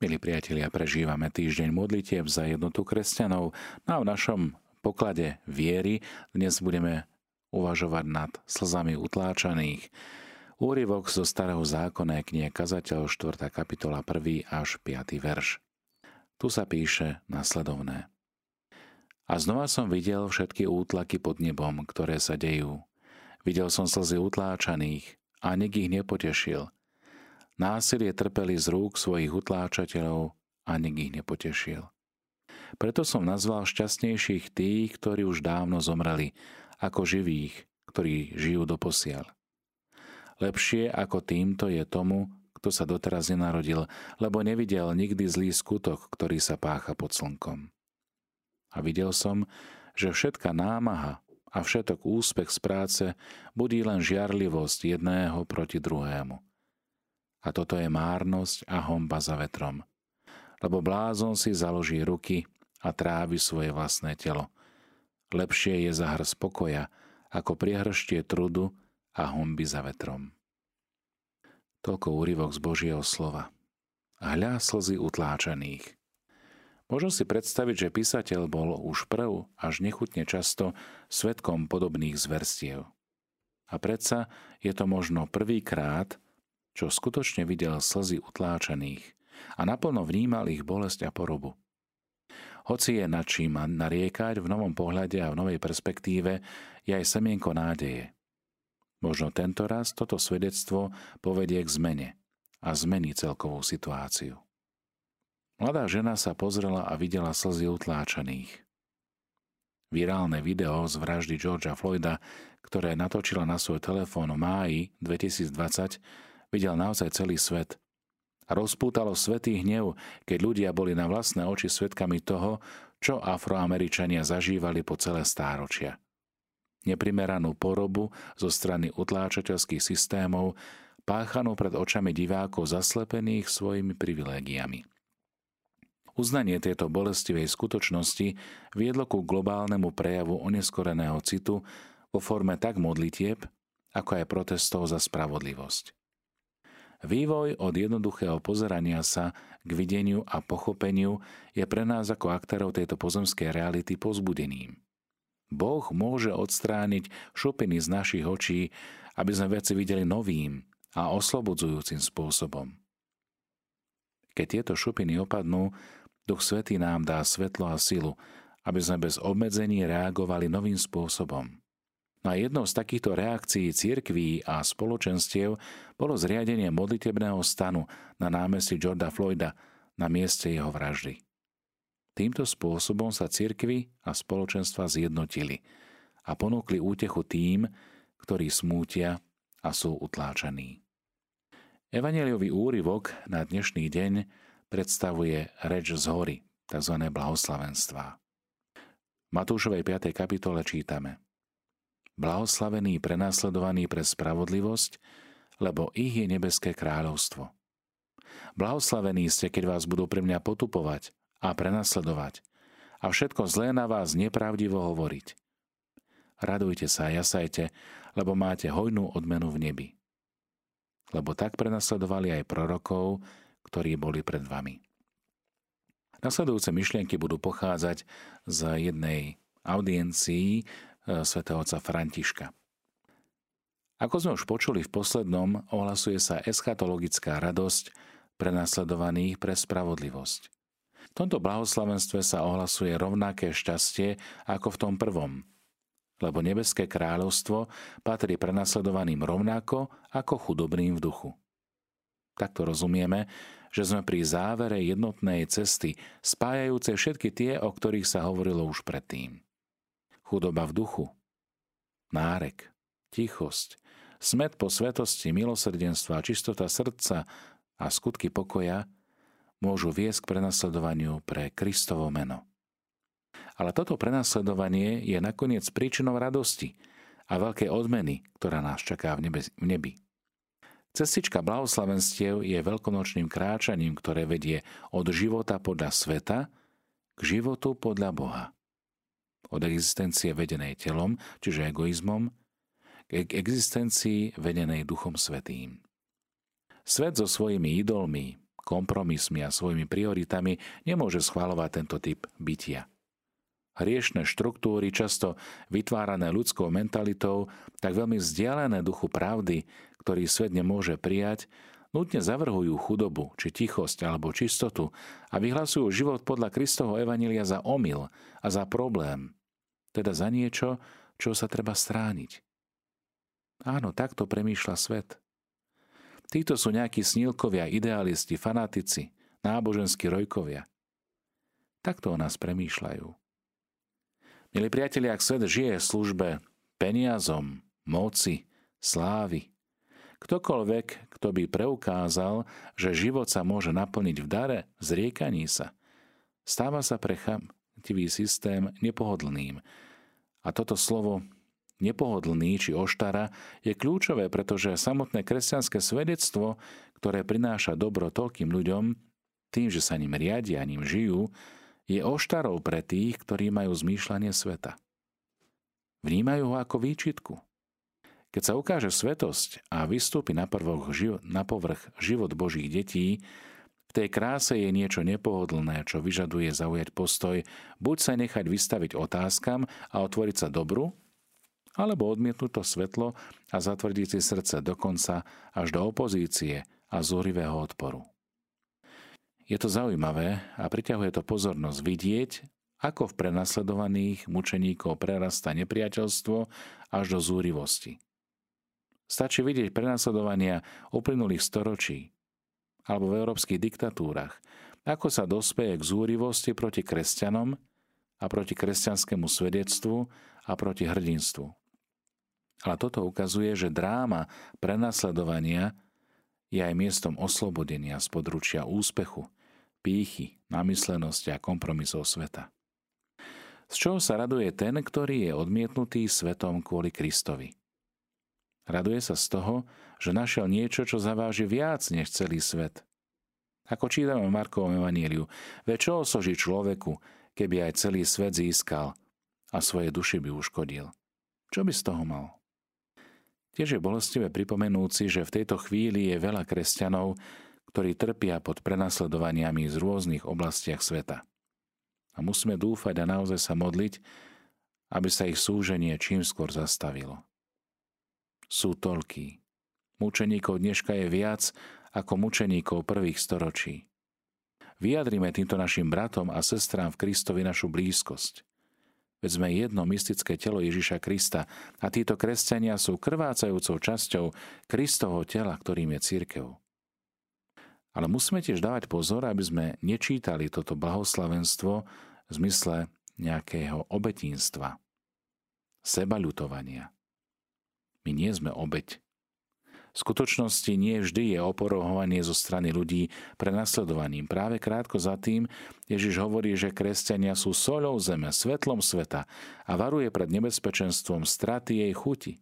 Milí priatelia, prežívame týždeň modlitieb za jednotu kresťanov no a v našom poklade viery dnes budeme uvažovať nad slzami utláčaných. Úryvok zo starého zákona knie Kazateľ 4. kapitola 1. až 5. verš. Tu sa píše nasledovné. A znova som videl všetky útlaky pod nebom, ktoré sa dejú. Videl som slzy utláčaných a nik ich nepotešil – Násilie trpeli z rúk svojich utláčateľov a nik ich nepotešil. Preto som nazval šťastnejších tých, ktorí už dávno zomreli, ako živých, ktorí žijú doposiaľ. Lepšie ako týmto je tomu, kto sa doteraz nenarodil, lebo nevidel nikdy zlý skutok, ktorý sa pácha pod slnkom. A videl som, že všetka námaha a všetok úspech z práce budí len žiarlivosť jedného proti druhému – a toto je márnosť a homba za vetrom. Lebo blázon si založí ruky a trávi svoje vlastné telo. Lepšie je zahr spokoja, ako priehrštie trudu a homby za vetrom. Toľko úryvok z Božieho slova. Hľa slzy utláčaných. Možno si predstaviť, že písateľ bol už prv až nechutne často svetkom podobných zverstiev. A predsa je to možno prvýkrát, čo skutočne videl slzy utláčaných a naplno vnímal ich bolesť a porobu. Hoci je nad čím nariekať v novom pohľade a v novej perspektíve, je aj semienko nádeje. Možno tento raz toto svedectvo povedie k zmene a zmení celkovú situáciu. Mladá žena sa pozrela a videla slzy utláčaných. Virálne video z vraždy Georgia Floyda, ktoré natočila na svoj telefón v máji 2020, videl naozaj celý svet. A rozpútalo svetý hnev, keď ľudia boli na vlastné oči svetkami toho, čo afroameričania zažívali po celé stáročia. Neprimeranú porobu zo strany utláčateľských systémov, páchanú pred očami divákov zaslepených svojimi privilégiami. Uznanie tejto bolestivej skutočnosti viedlo ku globálnemu prejavu oneskoreného citu vo forme tak modlitieb, ako aj protestov za spravodlivosť. Vývoj od jednoduchého pozerania sa k videniu a pochopeniu je pre nás ako aktérov tejto pozemskej reality pozbudením. Boh môže odstrániť šupiny z našich očí, aby sme veci videli novým a oslobodzujúcim spôsobom. Keď tieto šupiny opadnú, Duch Svetý nám dá svetlo a silu, aby sme bez obmedzení reagovali novým spôsobom. A jednou z takýchto reakcií cirkví a spoločenstiev bolo zriadenie modlitebného stanu na námestí Georgia Floyda na mieste jeho vraždy. Týmto spôsobom sa cirkvy a spoločenstva zjednotili a ponúkli útechu tým, ktorí smútia a sú utláčaní. Evangeliový úryvok na dnešný deň predstavuje reč z hory, tzv. blahoslavenstvá. V Matúšovej 5. kapitole čítame – blahoslavení prenasledovaní pre spravodlivosť, lebo ich je nebeské kráľovstvo. Blahoslavení ste, keď vás budú pre mňa potupovať a prenasledovať a všetko zlé na vás nepravdivo hovoriť. Radujte sa a jasajte, lebo máte hojnú odmenu v nebi. Lebo tak prenasledovali aj prorokov, ktorí boli pred vami. Nasledujúce myšlienky budú pochádzať z jednej audiencii E, svätého otca Františka. Ako sme už počuli v poslednom, ohlasuje sa eschatologická radosť prenasledovaných pre spravodlivosť. V tomto blahoslavenstve sa ohlasuje rovnaké šťastie ako v tom prvom, lebo nebeské kráľovstvo patrí prenasledovaným rovnako ako chudobným v duchu. Takto rozumieme, že sme pri závere jednotnej cesty, spájajúcej všetky tie, o ktorých sa hovorilo už predtým chudoba v duchu, nárek, tichosť, smet po svetosti, milosrdenstva, čistota srdca a skutky pokoja môžu viesť k prenasledovaniu pre Kristovo meno. Ale toto prenasledovanie je nakoniec príčinou radosti a veľkej odmeny, ktorá nás čaká v, nebe, v nebi. Cestička blahoslavenstiev je veľkonočným kráčaním, ktoré vedie od života podľa sveta k životu podľa Boha od existencie vedenej telom, čiže egoizmom, k existencii vedenej Duchom Svetým. Svet so svojimi idolmi, kompromismi a svojimi prioritami nemôže schváľovať tento typ bytia. Hriešne štruktúry, často vytvárané ľudskou mentalitou, tak veľmi vzdialené duchu pravdy, ktorý svet nemôže prijať, nutne zavrhujú chudobu, či tichosť alebo čistotu a vyhlasujú život podľa Kristovho evanília za omyl a za problém, teda za niečo, čo sa treba strániť. Áno, takto premýšľa svet. Títo sú nejakí snílkovia, idealisti, fanatici, náboženskí rojkovia. Takto o nás premýšľajú. Milí priatelia, ak svet žije v službe peniazom, moci, slávy, ktokoľvek, kto by preukázal, že život sa môže naplniť v dare, zriekaní sa, stáva sa pre chamtivý systém nepohodlným. A toto slovo nepohodlný či oštara je kľúčové, pretože samotné kresťanské svedectvo, ktoré prináša dobro toľkým ľuďom, tým, že sa ním riadia, ním žijú, je oštarou pre tých, ktorí majú zmýšľanie sveta. Vnímajú ho ako výčitku. Keď sa ukáže svetosť a vystúpi na, na povrch život Božích detí, v tej kráse je niečo nepohodlné, čo vyžaduje zaujať postoj, buď sa nechať vystaviť otázkam a otvoriť sa dobru, alebo odmietnúť to svetlo a zatvrdiť si srdce dokonca až do opozície a zúrivého odporu. Je to zaujímavé a priťahuje to pozornosť vidieť, ako v prenasledovaných mučeníkov prerasta nepriateľstvo až do zúrivosti. Stačí vidieť prenasledovania uplynulých storočí alebo v európskych diktatúrach, ako sa dospeje k zúrivosti proti kresťanom a proti kresťanskému svedectvu a proti hrdinstvu. Ale toto ukazuje, že dráma prenasledovania je aj miestom oslobodenia z područia úspechu, pýchy, namyslenosti a kompromisov sveta. Z čoho sa raduje ten, ktorý je odmietnutý svetom kvôli Kristovi. Raduje sa z toho, že našiel niečo, čo zaváži viac než celý svet. Ako čítame v Markovom evaníliu, veď čo osoží človeku, keby aj celý svet získal a svoje duši by uškodil. Čo by z toho mal? Tiež je bolestivé pripomenúci, že v tejto chvíli je veľa kresťanov, ktorí trpia pod prenasledovaniami z rôznych oblastiach sveta. A musíme dúfať a naozaj sa modliť, aby sa ich súženie čím skôr zastavilo. Sú toľkí. Mučeníkov dneška je viac ako mučeníkov prvých storočí. Vyjadrime týmto našim bratom a sestrám v Kristovi našu blízkosť. Veď sme jedno mystické telo Ježiša Krista a títo kresťania sú krvácajúcou časťou Kristovho tela, ktorým je církev. Ale musíme tiež dávať pozor, aby sme nečítali toto blahoslavenstvo v zmysle nejakého obetínstva, sebaľutovania. My nie sme obeť, v skutočnosti nie vždy je oporovanie zo strany ľudí pre nasledovaním. Práve krátko za tým Ježiš hovorí, že kresťania sú soľou zeme, svetlom sveta a varuje pred nebezpečenstvom straty jej chuti.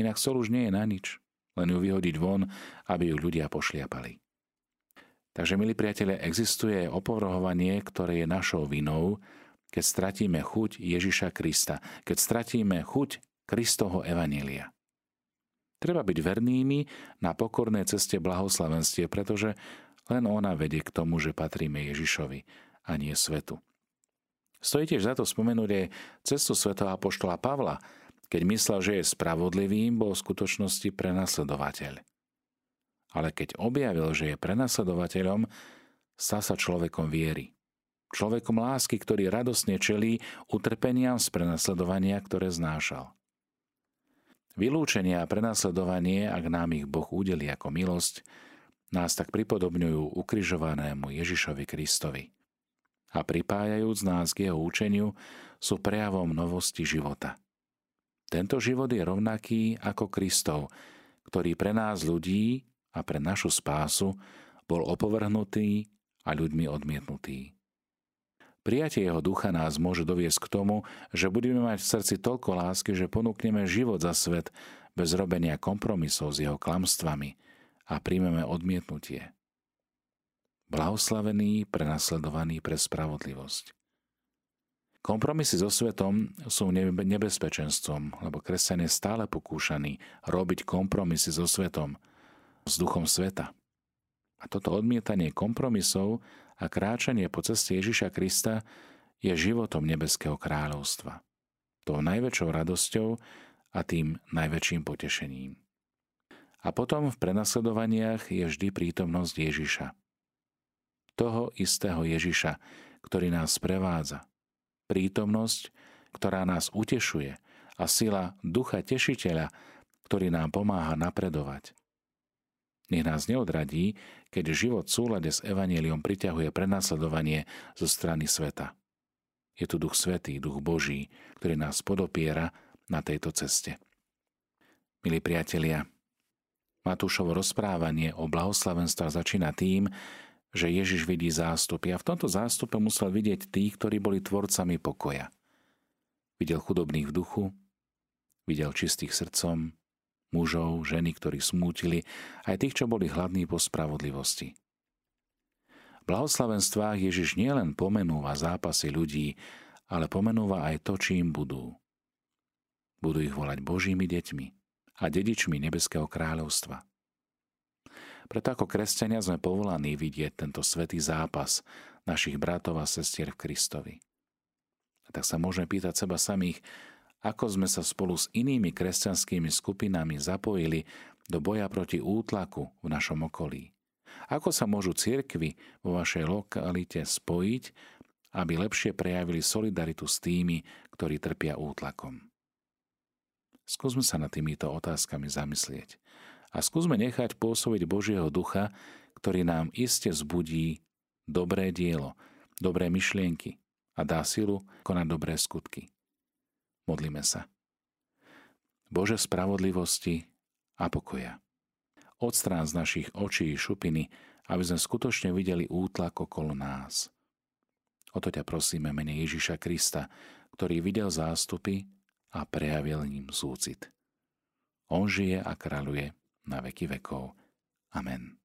Inak sol už nie je na nič, len ju vyhodiť von, aby ju ľudia pošliapali. Takže, milí priatelia, existuje opovrhovanie, ktoré je našou vinou, keď stratíme chuť Ježiša Krista, keď stratíme chuť Kristovho Evanília. Treba byť vernými na pokornej ceste blahoslavenstie, pretože len ona vedie k tomu, že patríme Ježišovi a nie svetu. Stojí tiež za to spomenúť aj cestu svetého apoštola Pavla, keď myslel, že je spravodlivým, bol v skutočnosti prenasledovateľ. Ale keď objavil, že je prenasledovateľom, stal sa človekom viery. Človekom lásky, ktorý radosne čelí utrpeniam z prenasledovania, ktoré znášal. Vylúčenie a prenasledovanie, ak nám ich Boh udeli ako milosť, nás tak pripodobňujú ukrižovanému Ježišovi Kristovi. A pripájajúc nás k jeho účeniu, sú prejavom novosti života. Tento život je rovnaký ako Kristov, ktorý pre nás ľudí a pre našu spásu bol opovrhnutý a ľuďmi odmietnutý. Prijatie jeho ducha nás môže doviesť k tomu, že budeme mať v srdci toľko lásky, že ponúkneme život za svet bez robenia kompromisov s jeho klamstvami a príjmeme odmietnutie. Blahoslavený, prenasledovaný pre spravodlivosť. Kompromisy so svetom sú nebezpečenstvom, lebo kresťan je stále pokúšaný robiť kompromisy so svetom, s duchom sveta. A toto odmietanie kompromisov a kráčanie po ceste Ježiša Krista je životom nebeského kráľovstva. Tou najväčšou radosťou a tým najväčším potešením. A potom v prenasledovaniach je vždy prítomnosť Ježiša. Toho istého Ježiša, ktorý nás prevádza. Prítomnosť, ktorá nás utešuje a sila ducha tešiteľa, ktorý nám pomáha napredovať. Nech nás neodradí, keď život v súlade s Evangeliom priťahuje prenasledovanie zo strany sveta. Je tu Duch Svetý, Duch Boží, ktorý nás podopiera na tejto ceste. Milí priatelia, Matúšovo rozprávanie o blahoslavenstvách začína tým, že Ježiš vidí zástupy a v tomto zástupe musel vidieť tých, ktorí boli tvorcami pokoja. Videl chudobných v duchu, videl čistých srdcom, mužov, ženy, ktorí smútili, aj tých, čo boli hladní po spravodlivosti. V blahoslavenstvách Ježiš nielen pomenúva zápasy ľudí, ale pomenúva aj to, čím budú. Budú ich volať Božími deťmi a dedičmi Nebeského kráľovstva. Preto ako kresťania sme povolaní vidieť tento svetý zápas našich bratov a sestier v Kristovi. A tak sa môžeme pýtať seba samých, ako sme sa spolu s inými kresťanskými skupinami zapojili do boja proti útlaku v našom okolí. Ako sa môžu cirkvy vo vašej lokalite spojiť, aby lepšie prejavili solidaritu s tými, ktorí trpia útlakom. Skúsme sa nad týmito otázkami zamyslieť a skúsme nechať pôsobiť Božieho ducha, ktorý nám iste zbudí dobré dielo, dobré myšlienky a dá silu konať dobré skutky. Modlíme sa. Bože spravodlivosti a pokoja. Odstrán z našich očí šupiny, aby sme skutočne videli útlak okolo nás. O to ťa prosíme mene Ježiša Krista, ktorý videl zástupy a prejavil ním súcit. On žije a kráľuje na veky vekov. Amen.